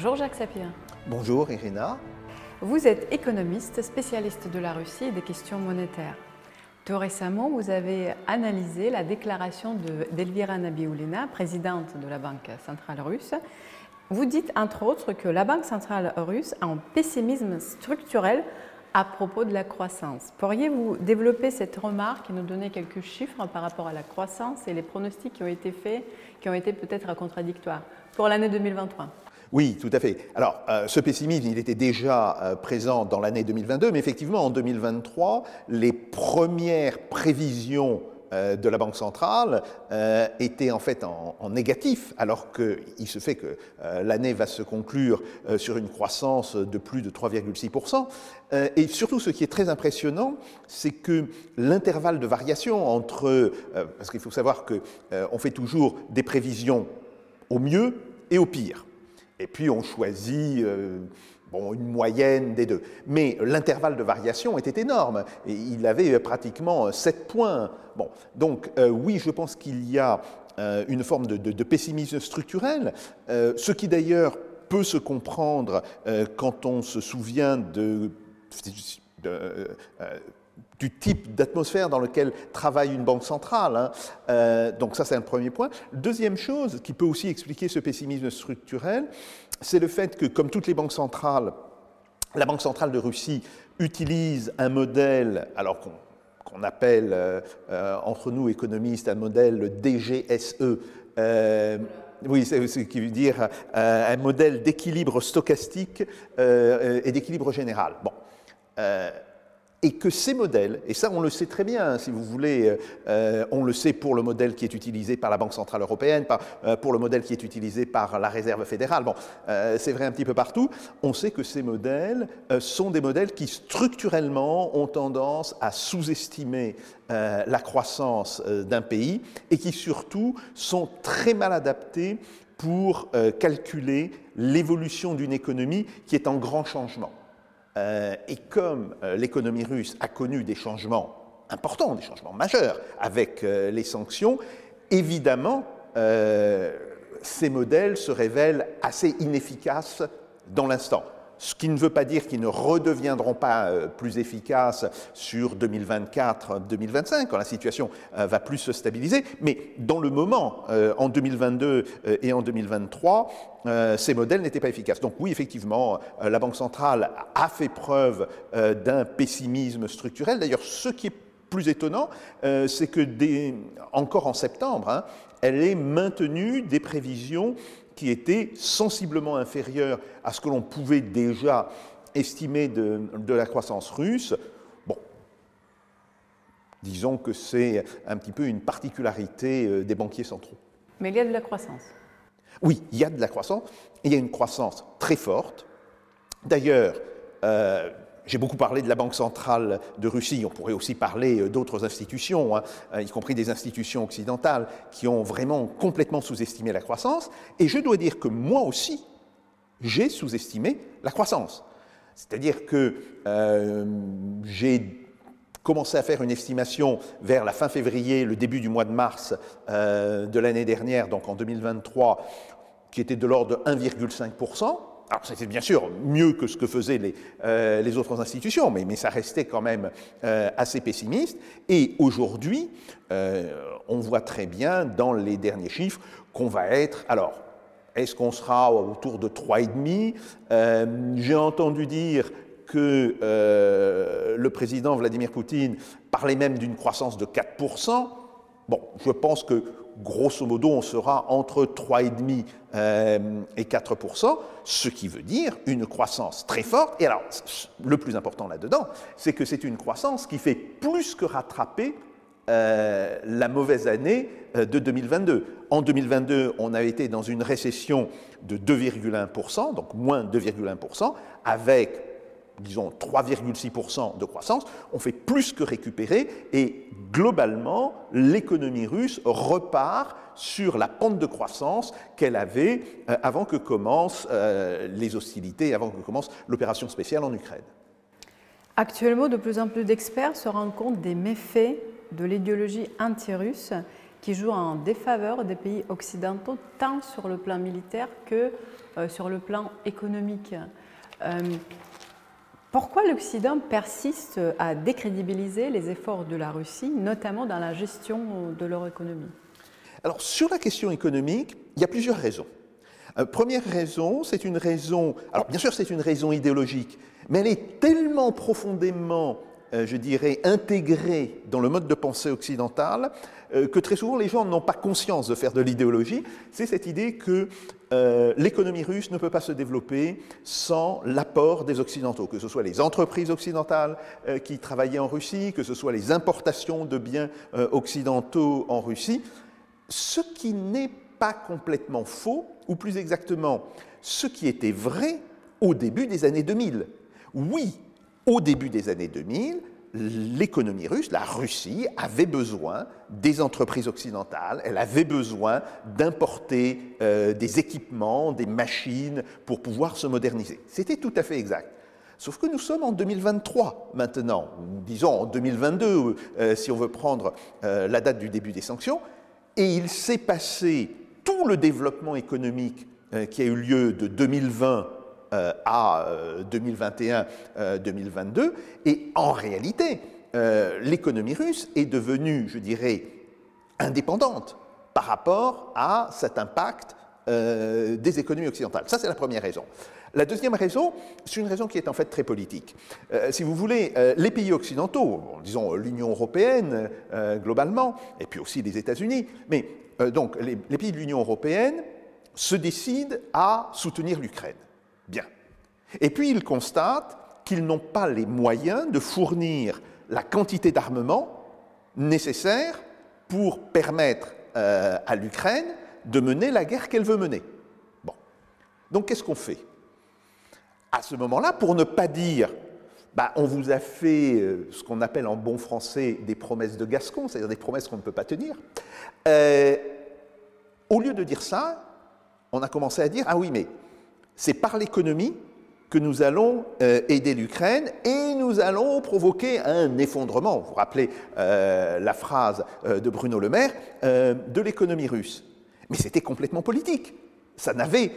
Bonjour Jacques Sapir. Bonjour Irina. Vous êtes économiste, spécialiste de la Russie et des questions monétaires. Tout récemment, vous avez analysé la déclaration d'Elvira Nabiulina, présidente de la Banque centrale russe. Vous dites entre autres que la Banque centrale russe a un pessimisme structurel à propos de la croissance. Pourriez-vous développer cette remarque et nous donner quelques chiffres par rapport à la croissance et les pronostics qui ont été faits, qui ont été peut-être contradictoires pour l'année 2023 oui, tout à fait. Alors, euh, ce pessimisme, il était déjà euh, présent dans l'année 2022, mais effectivement, en 2023, les premières prévisions euh, de la Banque centrale étaient en fait en, en négatif, alors qu'il se fait que l'année va se conclure sur une croissance de plus de 3,6%. et surtout, ce qui est très impressionnant, c'est que l'intervalle de variation entre, parce qu'il faut savoir qu'on fait toujours des prévisions au mieux et au pire. Et puis on choisit euh, une moyenne des deux. Mais l'intervalle de variation était énorme. Il avait pratiquement 7 points. Bon, donc euh, oui, je pense qu'il y a euh, une forme de, pessimisme structurel, ce qui d'ailleurs peut se comprendre quand on se souvient de du type d'atmosphère dans lequel travaille une banque centrale. Hein. Euh, donc ça, c'est un premier point. Deuxième chose qui peut aussi expliquer ce pessimisme structurel, c'est le fait que, comme toutes les banques centrales, la Banque centrale de Russie utilise un modèle, alors qu'on appelle euh, euh, entre nous économistes un modèle DGSE. oui, c'est ce qui veut dire un modèle d'équilibre stochastique et d'équilibre général. Bon et que ces modèles, et ça on le sait très bien, hein, si vous voulez, euh, on le sait pour le modèle qui est utilisé par la Banque Centrale Européenne, euh, pour le modèle qui est utilisé par la Réserve fédérale, bon, euh, c'est vrai un petit peu partout, on sait que ces modèles sont des modèles qui structurellement ont tendance à sous-estimer la croissance d'un pays et qui surtout sont très mal adaptés pour calculer l'évolution d'une économie qui est en grand changement. Euh, et comme euh, l'économie russe a connu des changements importants, des changements majeurs avec euh, les sanctions, évidemment, ces modèles se révèlent assez inefficaces dans l'instant ce qui ne veut pas dire qu'ils ne redeviendront pas euh, plus efficaces sur 2024-2025, quand la situation euh, va plus se stabiliser, mais dans le moment, euh, en 2022 et en 2023, ces modèles n'étaient pas efficaces. Donc oui, effectivement, la Banque centrale a fait preuve d'un pessimisme structurel. D'ailleurs, ce qui est plus étonnant, c'est que encore en septembre, hein, elle est maintenue des prévisions qui était sensiblement inférieur à ce que l'on pouvait déjà estimer de, la croissance russe. Bon, disons que c'est un petit peu une particularité euh, des banquiers centraux. Mais il y a de la croissance. Oui, il y a de la croissance. Il y a une croissance très forte. D'ailleurs, euh, j'ai beaucoup parlé de la Banque centrale de Russie, on pourrait aussi parler euh, d'autres institutions, hein, euh, y compris des institutions occidentales, qui ont vraiment complètement sous-estimé la croissance. Et je dois dire que moi aussi, j'ai sous-estimé la croissance. C'est-à-dire que euh, j'ai commencé à faire une estimation vers la fin février, le début du mois de mars de l'année dernière, donc en 2023, qui était de l'ordre de 1,5%. Alors c'était bien sûr mieux que ce que faisaient les, euh, autres institutions, mais, mais, ça restait quand même euh, assez pessimiste. Et aujourd'hui, euh, on voit très bien dans les derniers chiffres qu'on va être... Alors, est-ce qu'on sera autour de 3,5 J'ai entendu dire que le président Vladimir Poutine parlait même d'une croissance de 4%. Bon, je pense que grosso modo, on sera entre 3,5 euh, et 4% ce qui veut dire une croissance très forte. Et alors, le plus important là-dedans, c'est que c'est une croissance qui fait plus que rattraper euh, la mauvaise année euh, de 2022. En 2022, on a été dans une récession de 2,1%, donc moins 2,1%, avec disons 3,6% de croissance, on fait plus que récupérer et globalement, l'économie russe repart sur la pente de croissance qu'elle avait euh, avant que commencent euh, les hostilités, avant que commence l'opération spéciale en Ukraine. Actuellement, de plus en plus d'experts se rendent compte des méfaits de l'idéologie anti-russe qui joue en défaveur des pays occidentaux, tant sur le plan militaire que euh, sur le plan économique. Pourquoi l'Occident persiste à décrédibiliser les efforts de la Russie, notamment dans la gestion de leur économie? Alors, sur la question économique, il y a plusieurs raisons. Euh, première raison, c'est une raison, alors bien sûr c'est une raison idéologique, mais elle est tellement profondément euh, je dirais, intégrée dans le mode de pensée occidental, que très souvent les gens n'ont pas conscience de faire de l'idéologie. C'est cette idée que euh, l'économie russe ne peut pas se développer sans l'apport des Occidentaux, que ce soit les entreprises occidentales qui travaillaient en Russie, que ce soit les importations de biens occidentaux en Russie, ce qui n'est pas complètement faux, ou plus exactement, ce qui était vrai au début des années 2000. Oui, au début des années 2000, l'économie russe, la Russie, avait besoin des entreprises occidentales, elle avait besoin d'importer euh, des équipements, des machines pour pouvoir se moderniser. C'était tout à fait exact. Sauf que nous sommes en 2023 maintenant, disons en 2022 euh, si on veut prendre euh, la date du début des sanctions, et il s'est passé tout le développement économique qui a eu lieu de 2020 euh, à 2021-2022. Euh, et en réalité, euh, l'économie russe est devenue, je dirais, indépendante par rapport à cet impact des économies occidentales. Ça, c'est la première raison. La deuxième raison, c'est une raison qui est en fait très politique. si vous voulez, les pays occidentaux, disons l'Union européenne globalement, et puis aussi les États-Unis, mais donc les pays de l'Union européenne se décident à soutenir l'Ukraine. Bien. Et puis ils constatent qu'ils n'ont pas les moyens de fournir la quantité d'armement nécessaire pour permettre euh, à l'Ukraine de mener la guerre qu'elle veut mener. Bon. Donc qu'est-ce qu'on fait? À ce moment-là, pour ne pas dire bah, on vous a fait euh, ce qu'on appelle en bon français des promesses de Gascon, c'est-à-dire des promesses qu'on ne peut pas tenir, euh, au lieu de dire ça, on a commencé à dire ah oui, mais c'est par l'économie que nous allons euh, aider l'Ukraine et nous allons provoquer un effondrement, vous vous rappelez euh, la phrase euh, de Bruno Le Maire, de l'économie russe. Mais c'était complètement politique. Ça n'avait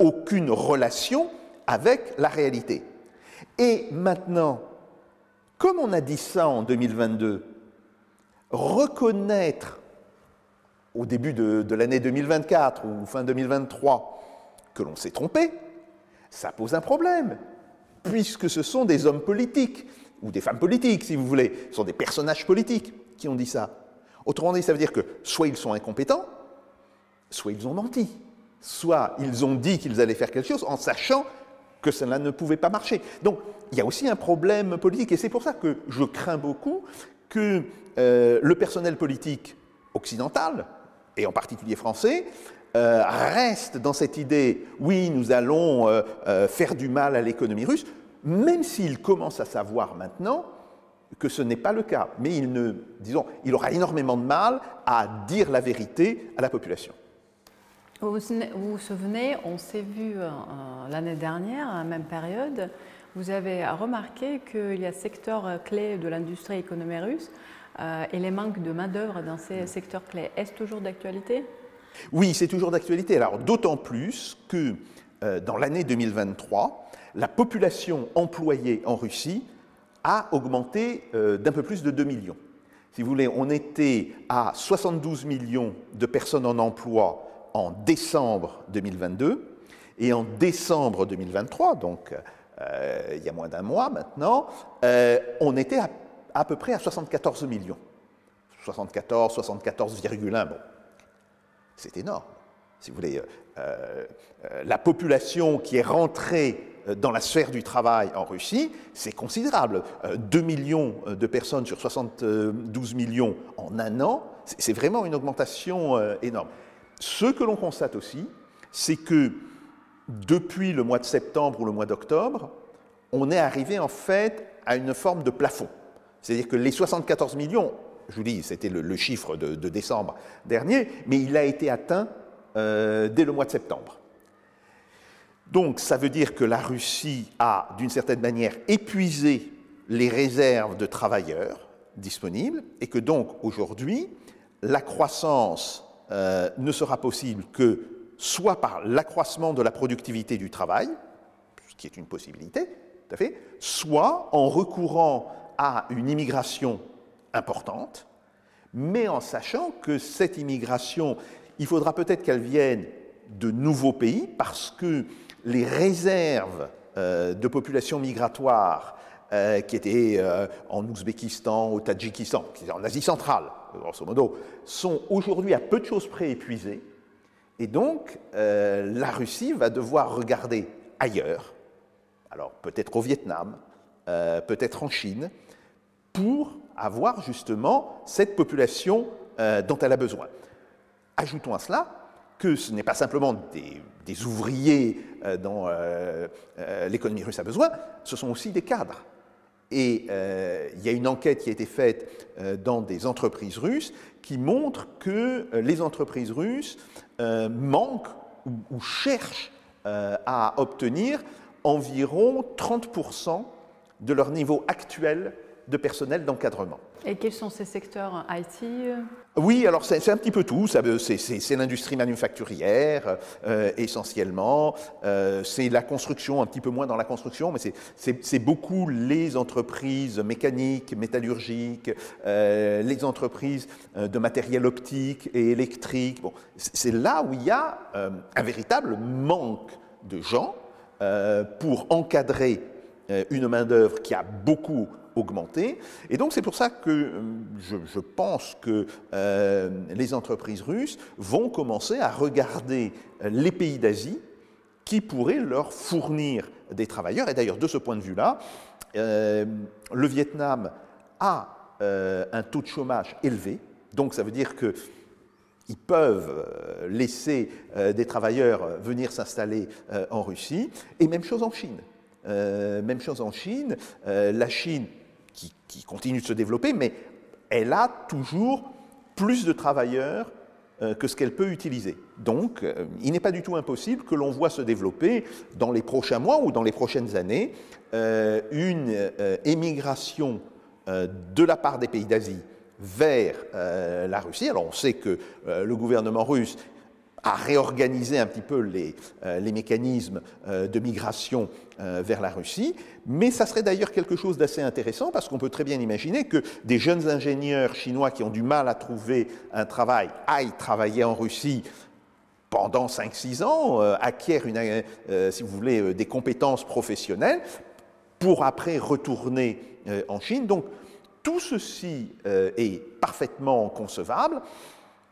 aucune relation avec la réalité. Et maintenant, comme on a dit ça en 2022, reconnaître au début de, l'année 2024 ou fin 2023 que l'on s'est trompé, ça pose un problème, puisque ce sont des hommes politiques, ou des femmes politiques, si vous voulez, ce sont des personnages politiques qui ont dit ça. Autrement dit, ça veut dire que soit ils sont incompétents, soit ils ont menti, soit ils ont dit qu'ils allaient faire quelque chose en sachant que cela ne pouvait pas marcher. Donc, il y a aussi un problème politique, et c'est pour ça que je crains beaucoup que euh, le personnel politique occidental, et en particulier français, euh, reste dans cette idée, oui, nous allons euh, euh, faire du mal à l'économie russe, même s'il commence à savoir maintenant que ce n'est pas le cas. Mais il, ne, disons, il aura énormément de mal à dire la vérité à la population. Vous vous souvenez, on s'est vu l'année dernière, à la même période, vous avez remarqué qu'il y a secteur clé de l'industrie économique russe et les manques de main-d'œuvre dans ces secteurs clés. Est-ce toujours d'actualité? Oui, c'est toujours d'actualité. Alors d'autant plus que euh, dans l'année 2023, la population employée en Russie a augmenté euh, d'un peu plus de 2 millions. Si vous voulez, on était à 72 millions de personnes en emploi en décembre 2022, et en décembre 2023, donc euh, il y a moins d'un mois maintenant, on était à, à peu près à 74 millions. 74, 74,1, bon, c'est énorme. Si vous voulez, euh, euh, la population qui est rentrée euh, dans la sphère du travail en Russie, c'est considérable. 2 millions de personnes sur 72 millions en un an, c'est vraiment une augmentation énorme. Ce que l'on constate aussi, c'est que depuis le mois de septembre ou le mois d'octobre, on est arrivé en fait à une forme de plafond. C'est-à-dire que les 74 millions je vous dis, c'était le, chiffre de, décembre dernier, mais il a été atteint euh, dès le mois de septembre. Donc ça veut dire que la Russie a, d'une certaine manière, épuisé les réserves de travailleurs disponibles et que donc aujourd'hui, la croissance ne sera possible que soit par l'accroissement de la productivité du travail, ce qui est une possibilité, tout à fait, soit en recourant à une immigration importante, mais en sachant que cette immigration, il faudra peut-être qu'elle vienne de nouveaux pays, parce que les réserves euh, de population migratoire euh, qui étaient euh, en Ouzbékistan, au Tadjikistan, en Asie centrale, grosso modo, sont aujourd'hui à peu de choses près épuisées. Et donc, la Russie va devoir regarder ailleurs, alors peut-être au Vietnam, peut-être en Chine, pour avoir justement cette population dont elle a besoin. Ajoutons à cela que ce n'est pas simplement des, ouvriers euh, dont euh, euh, l'économie russe a besoin, ce sont aussi des cadres. Et il y a une enquête qui a été faite dans des entreprises russes qui montre que les entreprises russes manquent ou, cherchent à obtenir environ 30% de leur niveau actuel de personnel d'encadrement. Et quels sont ces secteurs IT Oui, alors c'est un petit peu tout. C'est l'industrie manufacturière euh, essentiellement. Euh, c'est la construction, un petit peu moins dans la construction, mais c'est beaucoup les entreprises mécaniques, métallurgiques, euh, les entreprises de matériel optique et électrique. Bon, c'est là où il y a un véritable manque de gens pour encadrer une main-d'œuvre qui a beaucoup augmenter. Et donc c'est pour ça que euh, je, pense que euh, les entreprises russes vont commencer à regarder euh, les pays d'Asie qui pourraient leur fournir des travailleurs. Et d'ailleurs, de ce point de vue-là, le Vietnam a un taux de chômage élevé. Donc ça veut dire que ils peuvent laisser des travailleurs venir s'installer en Russie. Et même chose en Chine. même chose en Chine. la Chine qui, continue de se développer, mais elle a toujours plus de travailleurs euh, que ce qu'elle peut utiliser. Donc, euh, il n'est pas du tout impossible que l'on voit se développer dans les prochains mois ou dans les prochaines années euh, une émigration de la part des pays d'Asie vers la Russie. Alors on sait que le gouvernement russe à réorganiser un petit peu les, euh, mécanismes euh, de migration euh, vers la Russie. Mais ça serait d'ailleurs quelque chose d'assez intéressant parce qu'on peut très bien imaginer que des jeunes ingénieurs chinois qui ont du mal à trouver un travail aillent travailler en Russie pendant 5-6 ans, acquièrent, si vous voulez, des compétences professionnelles pour après retourner en Chine. Donc tout ceci est parfaitement concevable.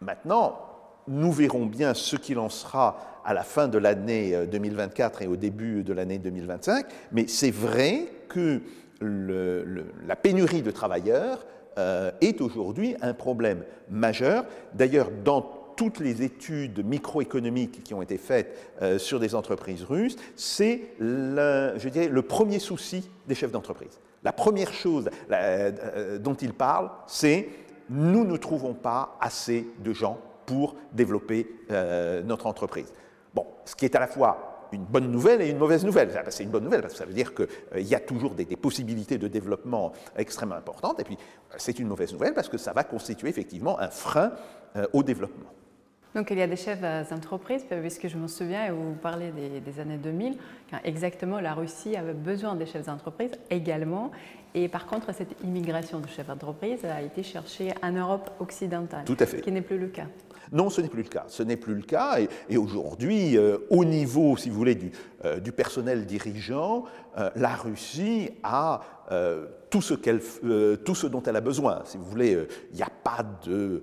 Maintenant, nous verrons bien ce qu'il en sera à la fin de l'année 2024 euh, et au début de l'année 2025, mais c'est vrai que la pénurie de travailleurs euh, est aujourd'hui un problème majeur. D'ailleurs, dans toutes les études microéconomiques qui ont été faites euh, sur des entreprises russes, c'est je dirais, le premier souci des chefs d'entreprise. La première chose dont ils parlent, c'est nous ne trouvons pas assez de gens pour développer euh, notre entreprise. Bon, ce qui est à la fois une bonne nouvelle et une mauvaise nouvelle. C'est une bonne nouvelle parce que ça veut dire qu'il euh, y a toujours des, possibilités de développement extrêmement importantes. Et puis, c'est une mauvaise nouvelle parce que ça va constituer effectivement un frein euh, au développement. Donc il y a des chefs d'entreprise, puisque je me souviens, et vous parlez des, années 2000, quand exactement la Russie avait besoin des chefs d'entreprise également. Et par contre, cette immigration de chefs d'entreprise a été cherchée en Europe occidentale. Tout à fait. Ce qui n'est plus le cas. Non, ce n'est plus le cas. Ce n'est plus le cas. Et, aujourd'hui, euh, au niveau, si vous voulez, du, euh, personnel dirigeant, euh, la Russie a tout ce, dont elle a besoin. Si vous voulez, il n'y a pas de,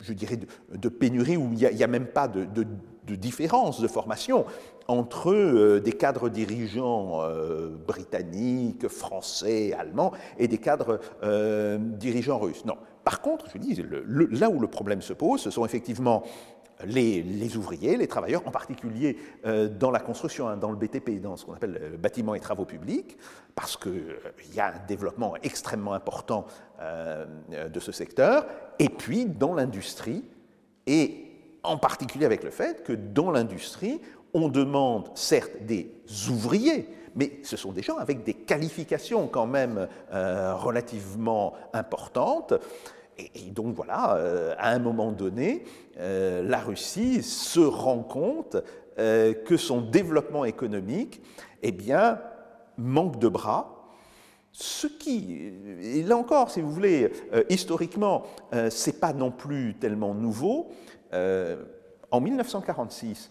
je dirais, de, pénurie ou il n'y a, même pas de, différence de formation entre des cadres dirigeants britanniques, français, allemands et des cadres dirigeants russes. Non, par contre, je dis, là où le problème se pose, ce sont effectivement les, ouvriers, les travailleurs, en particulier euh, dans la construction, hein, dans le BTP, dans ce qu'on appelle le bâtiment et travaux publics, parce qu'il euh, y a un développement extrêmement important euh, de ce secteur, et puis dans l'industrie, et en particulier avec le fait que dans l'industrie, on demande certes des ouvriers, mais ce sont des gens avec des qualifications quand même relativement importantes. Et, donc voilà, à un moment donné, la Russie se rend compte que son développement économique, eh bien, manque de bras, ce qui, et là encore, si vous voulez, euh, historiquement, euh, c'est pas non plus tellement nouveau. Euh, en 1946,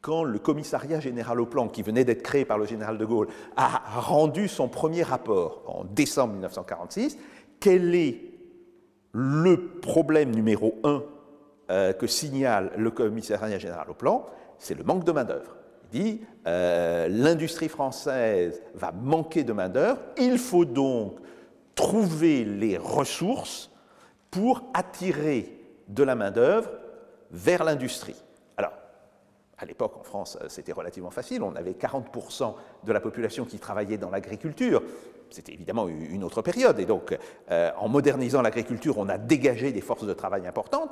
quand le commissariat général au plan, qui venait d'être créé par le général de Gaulle, a rendu son premier rapport en décembre 1946, quel est le problème numéro un que signale le commissariat général au plan C'est le manque de main-d'œuvre dit euh, l'industrie française va manquer de main-d'œuvre, il faut donc trouver les ressources pour attirer de la main-d'œuvre vers l'industrie. À l'époque, en France, c'était relativement facile. On avait 40% de la population qui travaillait dans l'agriculture. C'était évidemment une autre période. Et donc, euh, en modernisant l'agriculture, on a dégagé des forces de travail importantes.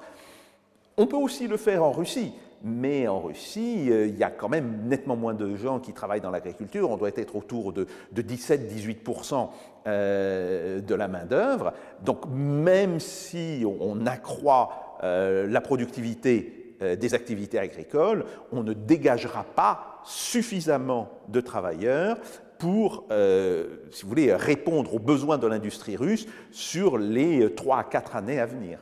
On peut aussi le faire en Russie mais en Russie, euh, il y a quand même nettement moins de gens qui travaillent dans l'agriculture. On doit être autour de, 17-18% euh, de la main-d'œuvre. Donc, même si on, accroît euh, la productivité des activités agricoles, on ne dégagera pas suffisamment de travailleurs pour, si vous voulez, répondre aux besoins de l'industrie russe sur les 3 à 4 années à venir.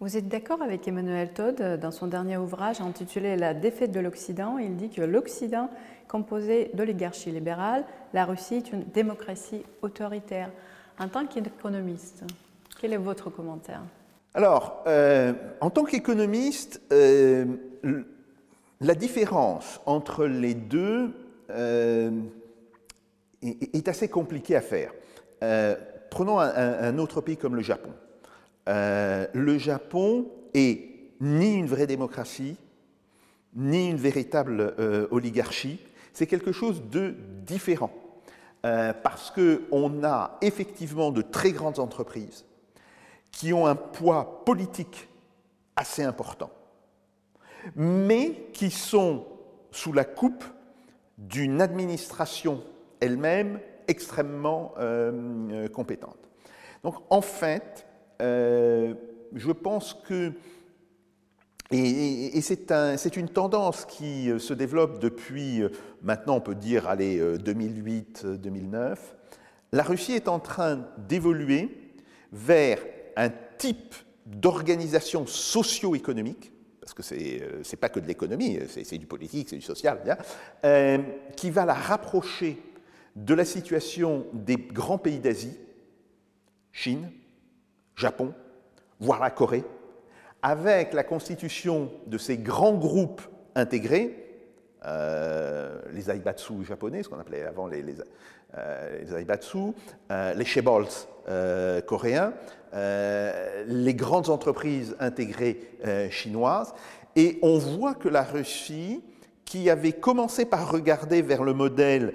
Vous êtes d'accord avec Emmanuel Todd dans son dernier ouvrage intitulé La défaite de l'Occident? Il dit que l'Occident, composé d'oligarchie libérale, la Russie est une démocratie autoritaire. En tant qu'économiste, quel est votre commentaire? Alors, euh, en tant qu'économiste, euh, la différence entre les deux euh, est, assez compliquée à faire. prenons un autre pays comme le Japon. Le Japon est ni une vraie démocratie, ni une véritable oligarchie. C'est quelque chose de différent. Parce qu'on a effectivement de très grandes entreprises qui ont un poids politique assez important, mais qui sont sous la coupe d'une administration elle-même extrêmement compétente. Donc en fait, euh, je pense que, et, c'est une tendance qui euh, se développe depuis, euh, maintenant on peut dire, allez, 2008-2009, la Russie est en train d'évoluer vers un type d'organisation socio-économique, parce que ce n'est pas que de l'économie, c'est du politique, c'est du social, bien, qui va la rapprocher de la situation des grands pays d'Asie, Chine, Japon, voire la Corée, avec la constitution de ces grands groupes intégrés, euh, les aibatsu japonais, ce qu'on appelait avant les, euh, aibatsu, euh, les shebols coréens, les grandes entreprises intégrées chinoises, et on voit que la Russie, qui avait commencé par regarder vers le modèle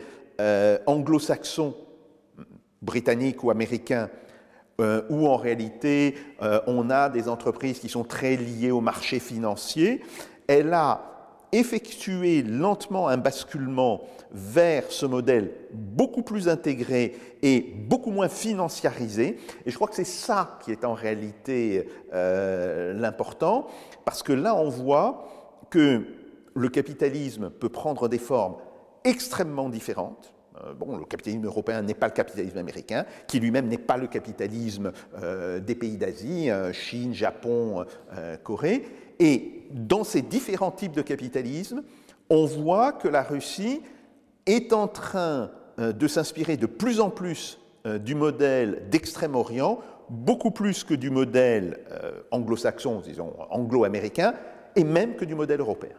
anglo-saxon, britannique ou américain, euh, où en réalité euh, on a des entreprises qui sont très liées au marché financier, elle a effectué lentement un basculement vers ce modèle beaucoup plus intégré et beaucoup moins financiarisé. Et je crois que c'est ça qui est en réalité euh, l'important, parce que là on voit que le capitalisme peut prendre des formes extrêmement différentes. Euh, bon, le capitalisme européen n'est pas le capitalisme américain, qui lui-même n'est pas le capitalisme euh, des pays d'Asie, Chine, Japon, Corée. Et dans ces différents types de capitalisme, on voit que la Russie est en train de s'inspirer de plus en plus du modèle d'Extrême-Orient, beaucoup plus que du modèle anglo-saxon, disons anglo-américain, et même que du modèle européen.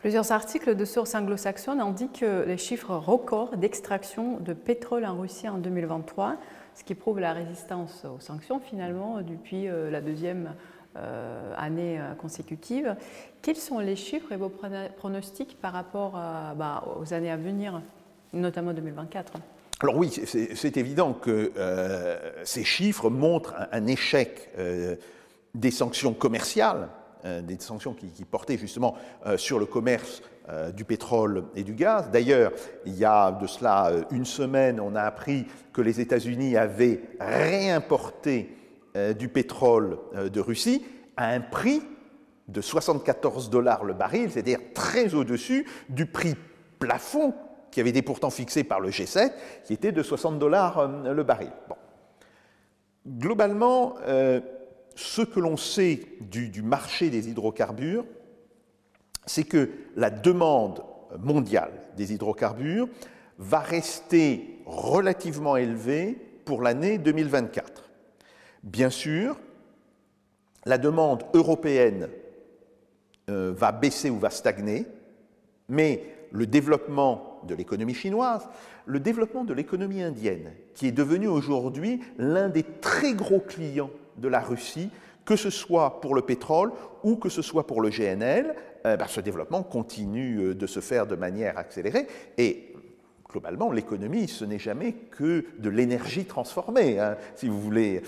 Plusieurs articles de sources anglo-saxonnes indiquent les chiffres records d'extraction de pétrole en Russie en 2023, ce qui prouve la résistance aux sanctions finalement depuis euh, la deuxième euh, année euh, consécutive. Quels sont les chiffres et vos pronostics par rapport bah, aux années à venir, notamment 2024 alors oui, c'est évident que ces chiffres montrent un, échec des sanctions commerciales des sanctions qui, portaient justement sur le commerce du pétrole et du gaz. D'ailleurs, il y a de cela une semaine, on a appris que les États-Unis avaient réimporté du pétrole de Russie à un prix de 74 dollars le baril, c'est-à-dire très au-dessus du prix plafond qui avait été pourtant fixé par le G7, qui était de 60 dollars euh, le baril. Globalement, euh, ce que l'on sait du, marché des hydrocarbures, c'est que la demande mondiale des hydrocarbures va rester relativement élevée pour l'année 2024. Bien sûr, la demande européenne euh, va baisser ou va stagner, mais le développement de l'économie chinoise, le développement de l'économie indienne, qui est devenu aujourd'hui l'un des très gros clients de la Russie, que ce soit pour le pétrole ou que ce soit pour le GNL, euh, ben, ce développement continue euh, de se faire de manière accélérée. Et globalement, l'économie, ce n'est jamais que de l'énergie transformée, hein, si vous voulez.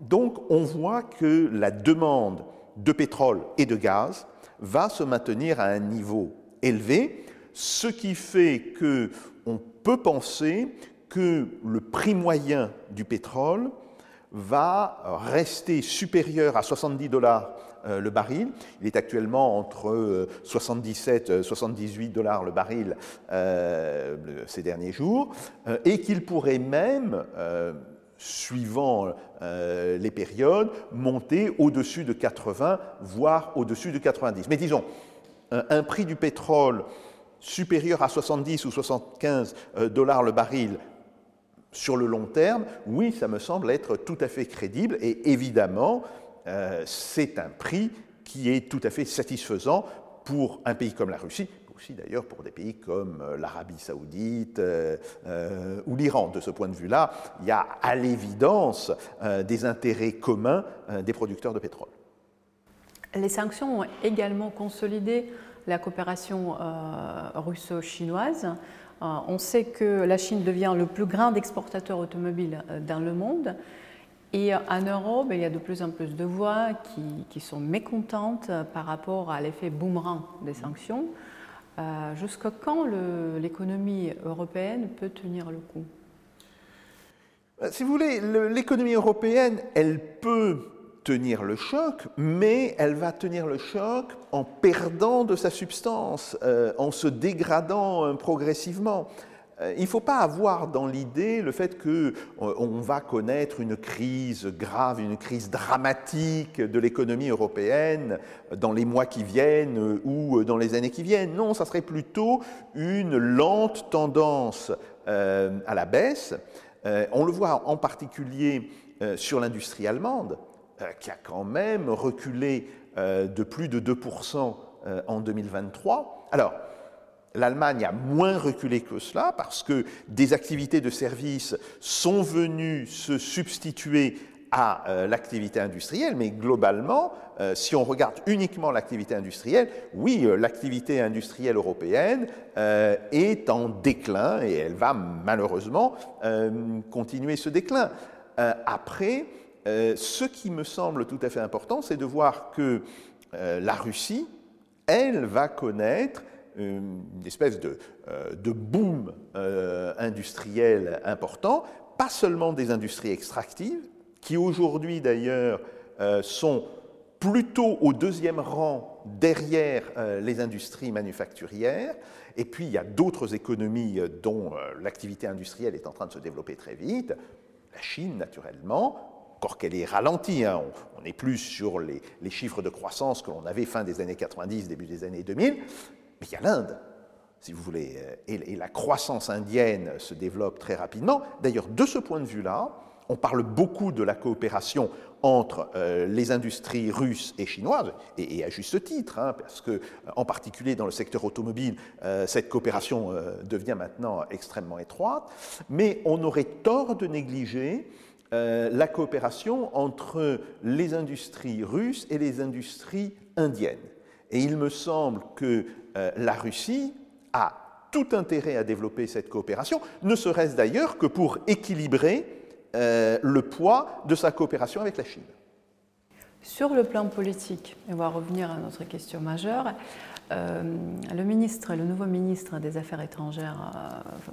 Donc, on voit que la demande de pétrole et de gaz va se maintenir à un niveau élevé, ce qui fait qu'on peut penser que le prix moyen du pétrole va rester supérieur à 70 dollars euh, le baril. Il est actuellement entre 77 et 78 dollars le baril euh, ces derniers jours, euh, et qu'il pourrait même suivant euh, les périodes, monter au-dessus de 80, voire au-dessus de 90. Mais disons, un, prix du pétrole supérieur à 70 ou 75 euh, dollars le baril sur le long terme, oui, ça me semble être tout à fait crédible et évidemment, euh, c'est un prix qui est tout à fait satisfaisant pour un pays comme la Russie, aussi d'ailleurs pour des pays comme euh, l'Arabie saoudite euh, euh, ou l'Iran. De ce point de vue-là, il y a à l'évidence des intérêts communs des producteurs de pétrole. Les sanctions ont également consolidé la coopération russo-chinoise. on sait que la Chine devient le plus grand exportateur automobile dans le monde. Et en Europe, il y a de plus en plus de voix qui, qui sont mécontentes par rapport à l'effet boomerang des sanctions. Euh, jusqu'à quand l'économie européenne peut tenir le coup? Euh, Si vous voulez, l'économie européenne, elle peut tenir le choc, mais elle va tenir le choc en perdant de sa substance, euh, en se dégradant progressivement. Euh, il ne faut pas avoir dans l'idée le fait qu'on euh, va connaître une crise grave, une crise dramatique de l'économie européenne dans les mois qui viennent ou dans les années qui viennent. Non, ça serait plutôt une lente tendance euh, à la baisse. On le voit en particulier sur l'industrie allemande, qui a quand même reculé de plus de 2% en 2023. Alors, L'Allemagne a moins reculé que cela parce que des activités de services sont venues se substituer à euh, l'activité industrielle, mais globalement, euh, si on regarde uniquement l'activité industrielle, oui, euh, l'activité industrielle européenne est en déclin et elle va malheureusement continuer ce déclin. après, ce qui me semble tout à fait important, c'est de voir que la Russie, elle va connaître une espèce de, euh, boom euh, industriel important, pas seulement des industries extractives, qui aujourd'hui d'ailleurs euh, sont plutôt au deuxième rang derrière les industries manufacturières, et puis il y a d'autres économies dont l'activité industrielle est en train de se développer très vite, la Chine naturellement, encore qu'elle est ralentie, hein, on, est plus sur les, les chiffres de croissance que l'on avait fin des années 90, début des années 2000, mais il y a l'Inde, si vous voulez, euh, et, la croissance indienne se développe très rapidement. D'ailleurs, de ce point de vue-là, on parle beaucoup de la coopération entre euh, les industries russes et chinoises, et, à juste titre, hein, parce que, en particulier dans le secteur automobile, euh, cette coopération devient maintenant extrêmement étroite, mais on aurait tort de négliger la coopération entre les industries russes et les industries indiennes. Et il me semble que euh, la Russie a tout intérêt à développer cette coopération, ne serait-ce d'ailleurs que pour équilibrer euh, le poids de sa coopération avec la Chine. Sur le plan politique, et on va revenir à notre question majeure, euh, le, ministre, le nouveau ministre des Affaires étrangères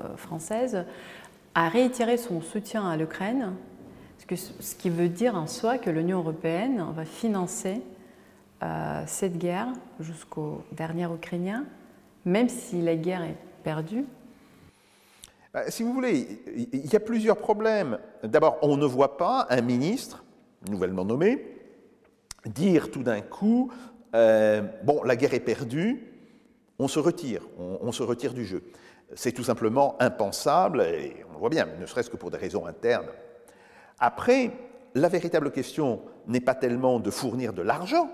euh, française a réitéré son soutien à l'Ukraine, ce qui veut dire en soi que l'Union européenne va financer euh, cette guerre jusqu'au dernier Ukrainien, même si la guerre est perdue. Bah, si vous voulez, il y a plusieurs problèmes. D'abord, on ne voit pas un ministre, nouvellement nommé, dire tout d'un coup euh, bon, la guerre est perdue, on se retire, on, se retire du jeu. C'est tout simplement impensable, et on le voit bien, ne serait-ce que pour des raisons internes. Après, la véritable question n'est pas tellement de fournir de l'argent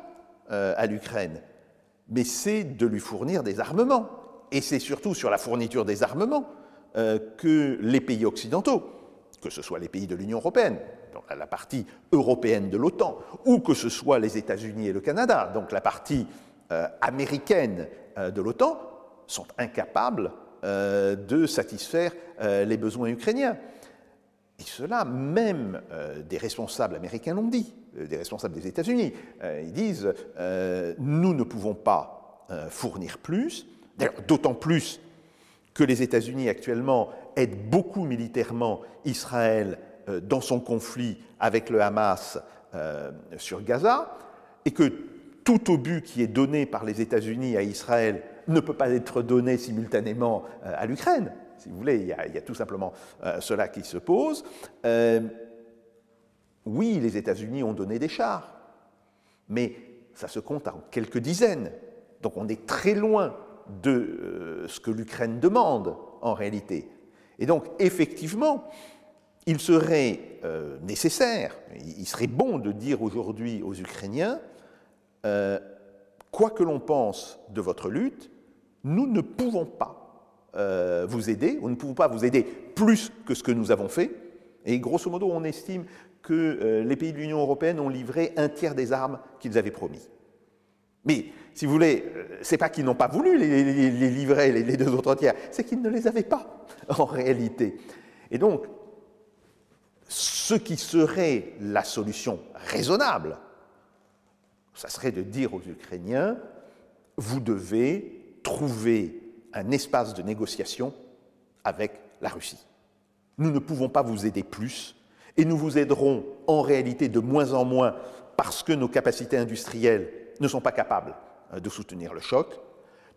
euh, à l'Ukraine, mais c'est de lui fournir des armements. Et c'est surtout sur la fourniture des armements euh, que les pays occidentaux, que ce soit les pays de l'Union européenne, donc la partie européenne de l'OTAN, ou que ce soit les États-Unis et le Canada, donc la partie euh, américaine de l'OTAN, sont incapables de satisfaire les besoins ukrainiens. Et cela, même des responsables américains l'ont dit, des responsables des États-Unis. ils disent nous ne pouvons pas fournir plus, d'autant plus que les États-Unis actuellement aident beaucoup militairement Israël euh, dans son conflit avec le Hamas euh, sur Gaza, et que tout obus qui est donné par les États-Unis à Israël ne peut pas être donné simultanément euh, à l'Ukraine. Si vous voulez, il y, a, tout simplement cela qui se pose. oui, les États-Unis ont donné des chars, mais ça se compte en quelques dizaines. Donc on est très loin de ce que l'Ukraine demande en réalité. Et donc, effectivement, il serait euh, nécessaire, il serait bon de dire aujourd'hui aux Ukrainiens, euh, quoi que l'on pense de votre lutte, nous ne pouvons pas euh, vous aider, nous ne pouvons pas vous aider plus que ce que nous avons fait, et grosso modo, on estime que les pays de l'Union européenne ont livré un tiers des armes qu'ils avaient promis. Mais, si vous voulez, c'est pas qu'ils n'ont pas voulu les, livrer, les, les deux autres tiers, c'est qu'ils ne les avaient pas, en réalité. Et donc, ce qui serait la solution raisonnable, ça serait de dire aux Ukrainiens, vous devez trouver un espace de négociation avec la Russie. Nous ne pouvons pas vous aider plus et nous vous aiderons en réalité de moins en moins parce que nos capacités industrielles ne sont pas capables euh, de soutenir le choc.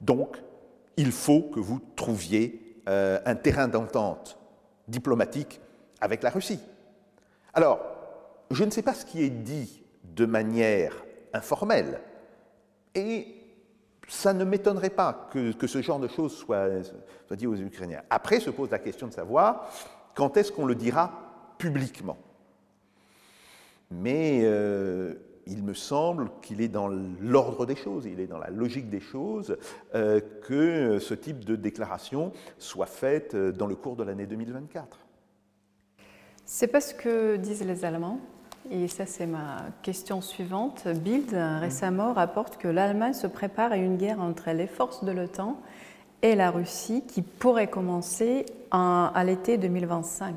Donc, il faut que vous trouviez euh, un terrain d'entente diplomatique avec la Russie. Alors, je ne sais pas ce qui est dit de manière informelle, et ça ne m'étonnerait pas que, ce genre de choses soit, dit aux Ukrainiens. Après se pose la question de savoir quand est-ce qu'on le dira publiquement? Mais euh, il me semble qu'il est dans l'ordre des choses, il est dans la logique des choses euh, que ce type de déclaration soit faite euh, dans le cours de l'année 2024. C'est pas ce que disent les Allemands. Et ça, c'est ma question suivante. Bild récemment rapporte que l'Allemagne se prépare à une guerre entre les forces de l'OTAN et la Russie qui pourrait commencer à l'été 2025.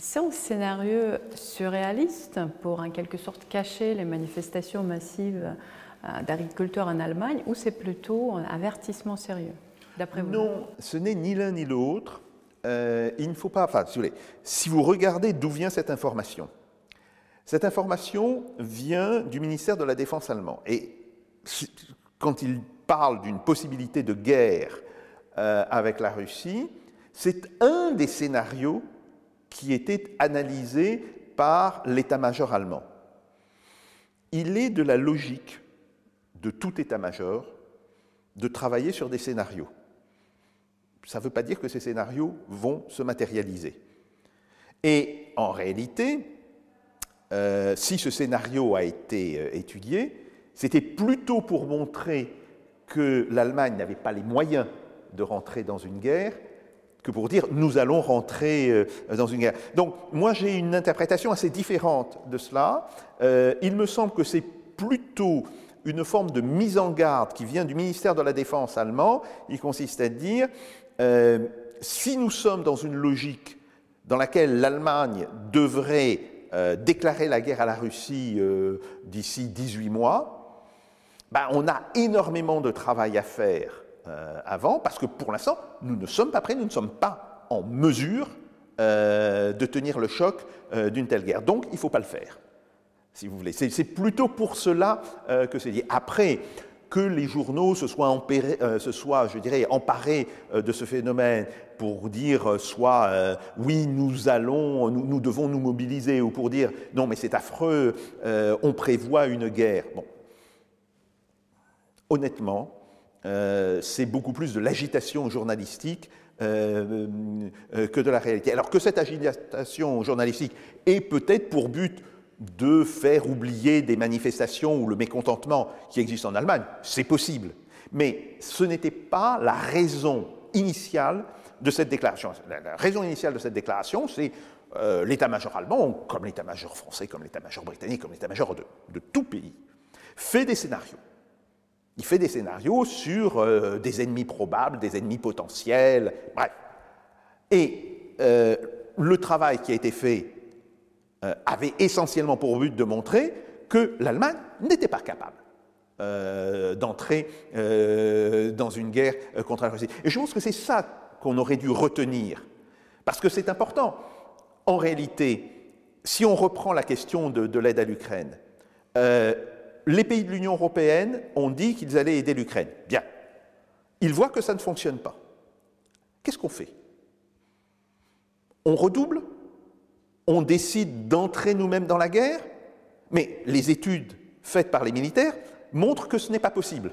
C'est un scénario surréaliste pour en quelque sorte cacher les manifestations massives euh, d'agriculteurs en Allemagne ou c'est plutôt un avertissement sérieux, d'après vous? Non, ce n'est ni l'un ni l'autre. Euh, il ne faut pas, enfin, si si vous regardez d'où vient cette information, cette information vient du ministère de la Défense allemand. Et quand il parle d'une possibilité de guerre euh, avec la Russie, c'est un des scénarios qui était analysé par l'état-major allemand. Il est de la logique de tout état-major de travailler sur des scénarios ça ne veut pas dire que ces scénarios vont se matérialiser. Et en réalité, euh, si ce scénario a été euh, étudié, c'était plutôt pour montrer que l'Allemagne n'avait pas les moyens de rentrer dans une guerre que pour dire nous allons rentrer euh, dans une guerre. Donc moi j'ai une interprétation assez différente de cela. il me semble que c'est plutôt une forme de mise en garde qui vient du ministère de la Défense allemand. Il consiste à dire si nous sommes dans une logique dans laquelle l'Allemagne devrait déclarer la guerre à la Russie d'ici 18 mois, ben, on a énormément de travail à faire avant, parce que pour l'instant, nous ne sommes pas prêts, nous ne sommes pas en mesure de tenir le choc d'une telle guerre. Donc, il ne faut pas le faire si vous voulez. C'est plutôt pour cela que c'est dit. Après, que les journaux se soient, euh, je dirais, emparés euh, de ce phénomène pour dire euh, soit oui, nous allons, nous, devons nous mobiliser, ou pour dire non, mais c'est affreux, on prévoit une guerre. Bon. Honnêtement, c'est beaucoup plus de l'agitation journalistique que de la réalité. Alors que cette agitation journalistique ait peut-être pour but de faire oublier des manifestations ou le mécontentement qui existe en Allemagne. C'est possible. Mais ce n'était pas la raison initiale de cette déclaration. La, raison initiale de cette déclaration, c'est euh, l'état-major allemand, comme l'état-major français, comme l'état-major britannique, comme l'état-major de, tout pays, fait des scénarios. Il fait des scénarios sur euh, des ennemis probables, des ennemis potentiels, bref. Et euh, le travail qui a été fait euh, avait essentiellement pour but de montrer que l'Allemagne n'était pas capable euh, d'entrer euh, dans une guerre contre la Russie. Et je pense que c'est ça qu'on aurait dû retenir, parce que c'est important. En réalité, si on reprend la question de, de l'aide à l'Ukraine, les pays de l'Union européenne ont dit qu'ils allaient aider l'Ukraine. Bien. Ils voient que ça ne fonctionne pas. Qu'est-ce qu'on fait? On redouble? On décide d'entrer nous-mêmes dans la guerre, mais les études faites par les militaires montrent que ce n'est pas possible.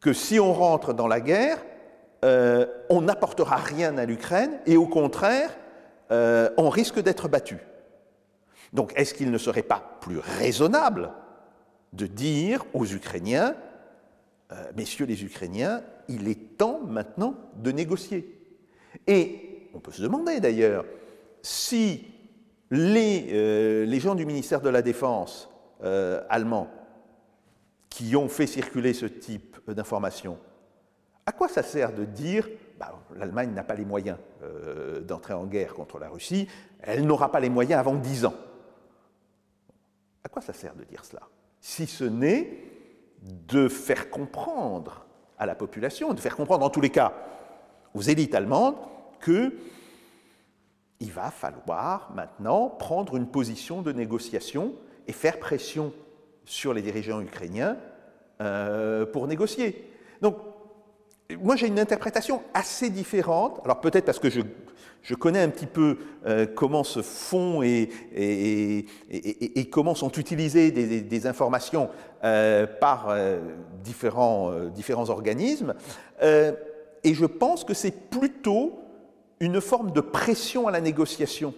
Que si on rentre dans la guerre, euh, on n'apportera rien à l'Ukraine et au contraire, euh, on risque d'être battu. Donc est-ce qu'il ne serait pas plus raisonnable de dire aux Ukrainiens, euh, messieurs les Ukrainiens, il est temps maintenant de négocier? Et on peut se demander d'ailleurs, si euh, les, gens du ministère de la Défense euh, allemand qui ont fait circuler ce type d'informations, à quoi ça sert de dire bah, l'Allemagne n'a pas les moyens euh, d'entrer en guerre contre la Russie, elle n'aura pas les moyens avant dix ans? À quoi ça sert de dire cela? Si ce n'est de faire comprendre à la population, de faire comprendre en tous les cas aux élites allemandes que il va falloir maintenant prendre une position de négociation et faire pression sur les dirigeants ukrainiens euh, pour négocier. Donc, moi j'ai une interprétation assez différente, alors peut-être parce que je, je, connais un petit peu euh, comment se font et, et, et, comment sont utilisées des, des informations euh, par différents, différents organismes, et je pense que c'est plutôt une forme de pression à la négociation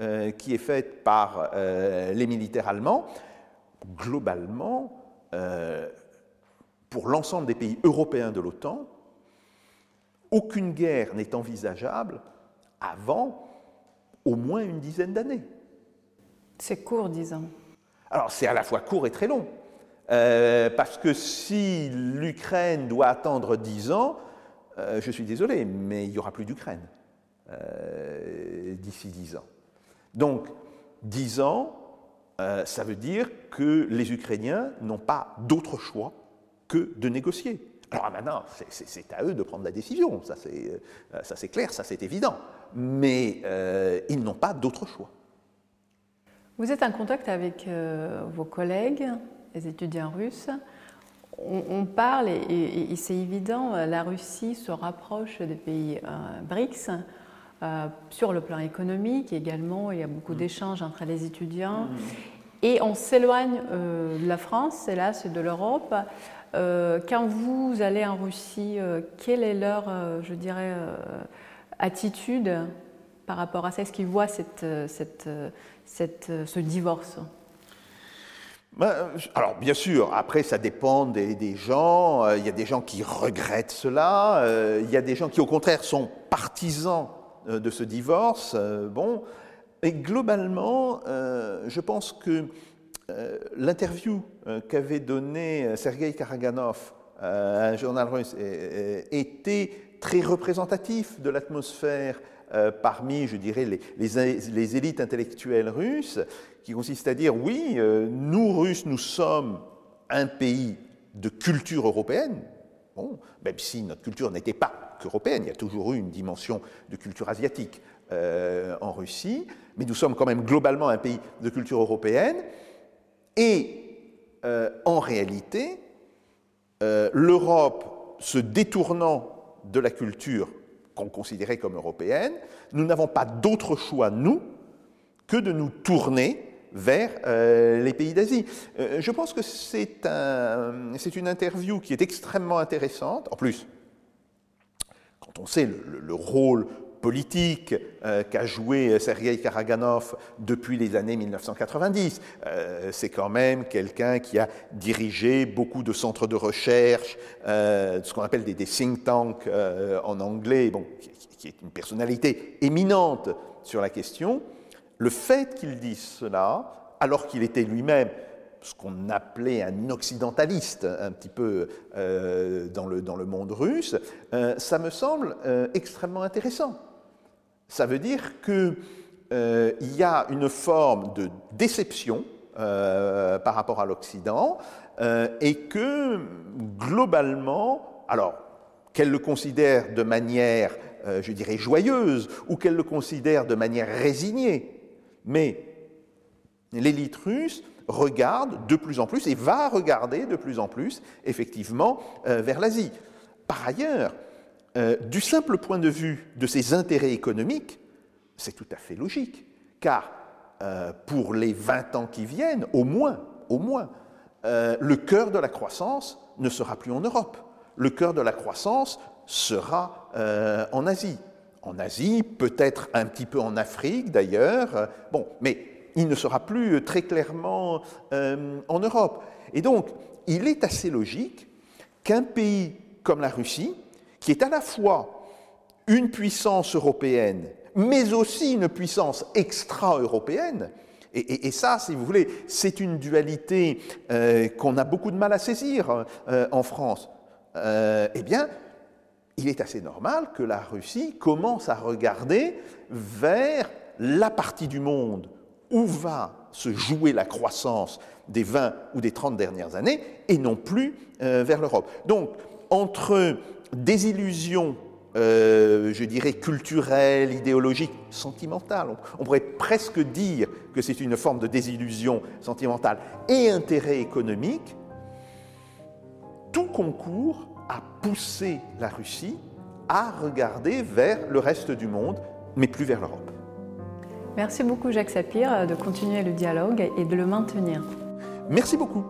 euh, qui est faite par euh, les militaires allemands, globalement, euh, pour l'ensemble des pays européens de l'OTAN, aucune guerre n'est envisageable avant au moins une dizaine d'années. C'est court, disons. Alors c'est à la fois court et très long. parce que si l'Ukraine doit attendre dix ans, je suis désolé, mais il n'y aura plus d'Ukraine. Euh, d'ici 10 ans. Donc, 10 ans, euh, ça veut dire que les Ukrainiens n'ont pas d'autre choix que de négocier. Alors maintenant, c'est à eux de prendre la décision, ça c'est euh, clair, ça c'est évident, mais ils n'ont pas d'autre choix. Vous êtes en contact avec vos collègues, les étudiants russes. On, parle, et, et c'est évident, la Russie se rapproche des pays BRICS euh, sur le plan économique également, il y a beaucoup mm. d'échanges entre les étudiants. Mm. Et on s'éloigne euh, de la France, hélas, et de l'Europe. Euh, quand vous allez en Russie, quelle est leur, je dirais, attitude par rapport à ça? Est-ce qu'ils voient cette, cette, cette, ce divorce? Ben, alors bien sûr, après ça dépend des, des gens. Il y a des gens qui regrettent cela. il y a des gens qui au contraire sont partisans de ce divorce. Euh, bon, et globalement, euh, je pense que l'interview qu'avait donnée Sergei Karaganov à un journal russe était très représentatif de l'atmosphère euh, parmi, je dirais, les, élites intellectuelles russes, qui consiste à dire, oui, euh, nous, Russes, nous sommes un pays de culture européenne, même si notre culture n'était pas qu'européenne, il y a toujours eu une dimension de culture asiatique euh, en Russie, mais nous sommes quand même globalement un pays de culture européenne, et en réalité, l'Europe se détournant de la culture qu'on considérait comme européenne, nous n'avons pas d'autre choix, nous, que de nous tourner vers euh, les pays d'Asie. Euh, je pense que c'est un, une interview qui est extrêmement intéressante. En plus, on sait le rôle politique euh, qu'a joué Sergei Karaganov depuis les années 1990. Euh, c'est quand même quelqu'un qui a dirigé beaucoup de centres de recherche, euh, ce qu'on appelle des, think tanks en anglais, qui, est une personnalité éminente sur la question. Le fait qu'il dise cela, alors qu'il était lui-même ce qu'on appelait un occidentaliste un petit peu dans, le, dans, le, monde russe, ça me semble extrêmement intéressant. Ça veut dire qu'il euh, y a une forme de déception euh, par rapport à l'Occident euh, et que globalement, alors qu'elle le considère de manière, je dirais, joyeuse ou qu'elle le considère de manière résignée, mais l'élite russe regarde de plus en plus et va regarder de plus en plus effectivement vers l'Asie. Par ailleurs, euh, du simple point de vue de ses intérêts économiques, c'est tout à fait logique, car euh, pour les 20 ans qui viennent, au moins, au moins, euh, le cœur de la croissance ne sera plus en Europe. Le cœur de la croissance sera en Asie. En Asie, peut-être un petit peu en Afrique d'ailleurs, bon, mais il ne sera plus très clairement en Europe. Et donc, il est assez logique qu'un pays comme la Russie, qui est à la fois une puissance européenne, mais aussi une puissance extra-européenne. Et, ça, si vous voulez, c'est une dualité euh, qu'on a beaucoup de mal à saisir euh, en France. Euh, eh bien, il est assez normal que la Russie commence à regarder vers la partie du monde où va se jouer la croissance des 20 ou des 30 dernières années et non plus vers l'Europe. Donc, entre désillusion, euh, je dirais, culturelle, idéologique, sentimentale. On, pourrait presque dire que c'est une forme de désillusion sentimentale et intérêt économique, tout concourt à pousser la Russie à regarder vers le reste du monde, mais plus vers l'Europe. Merci beaucoup Jacques Sapir de continuer le dialogue et de le maintenir. Merci beaucoup.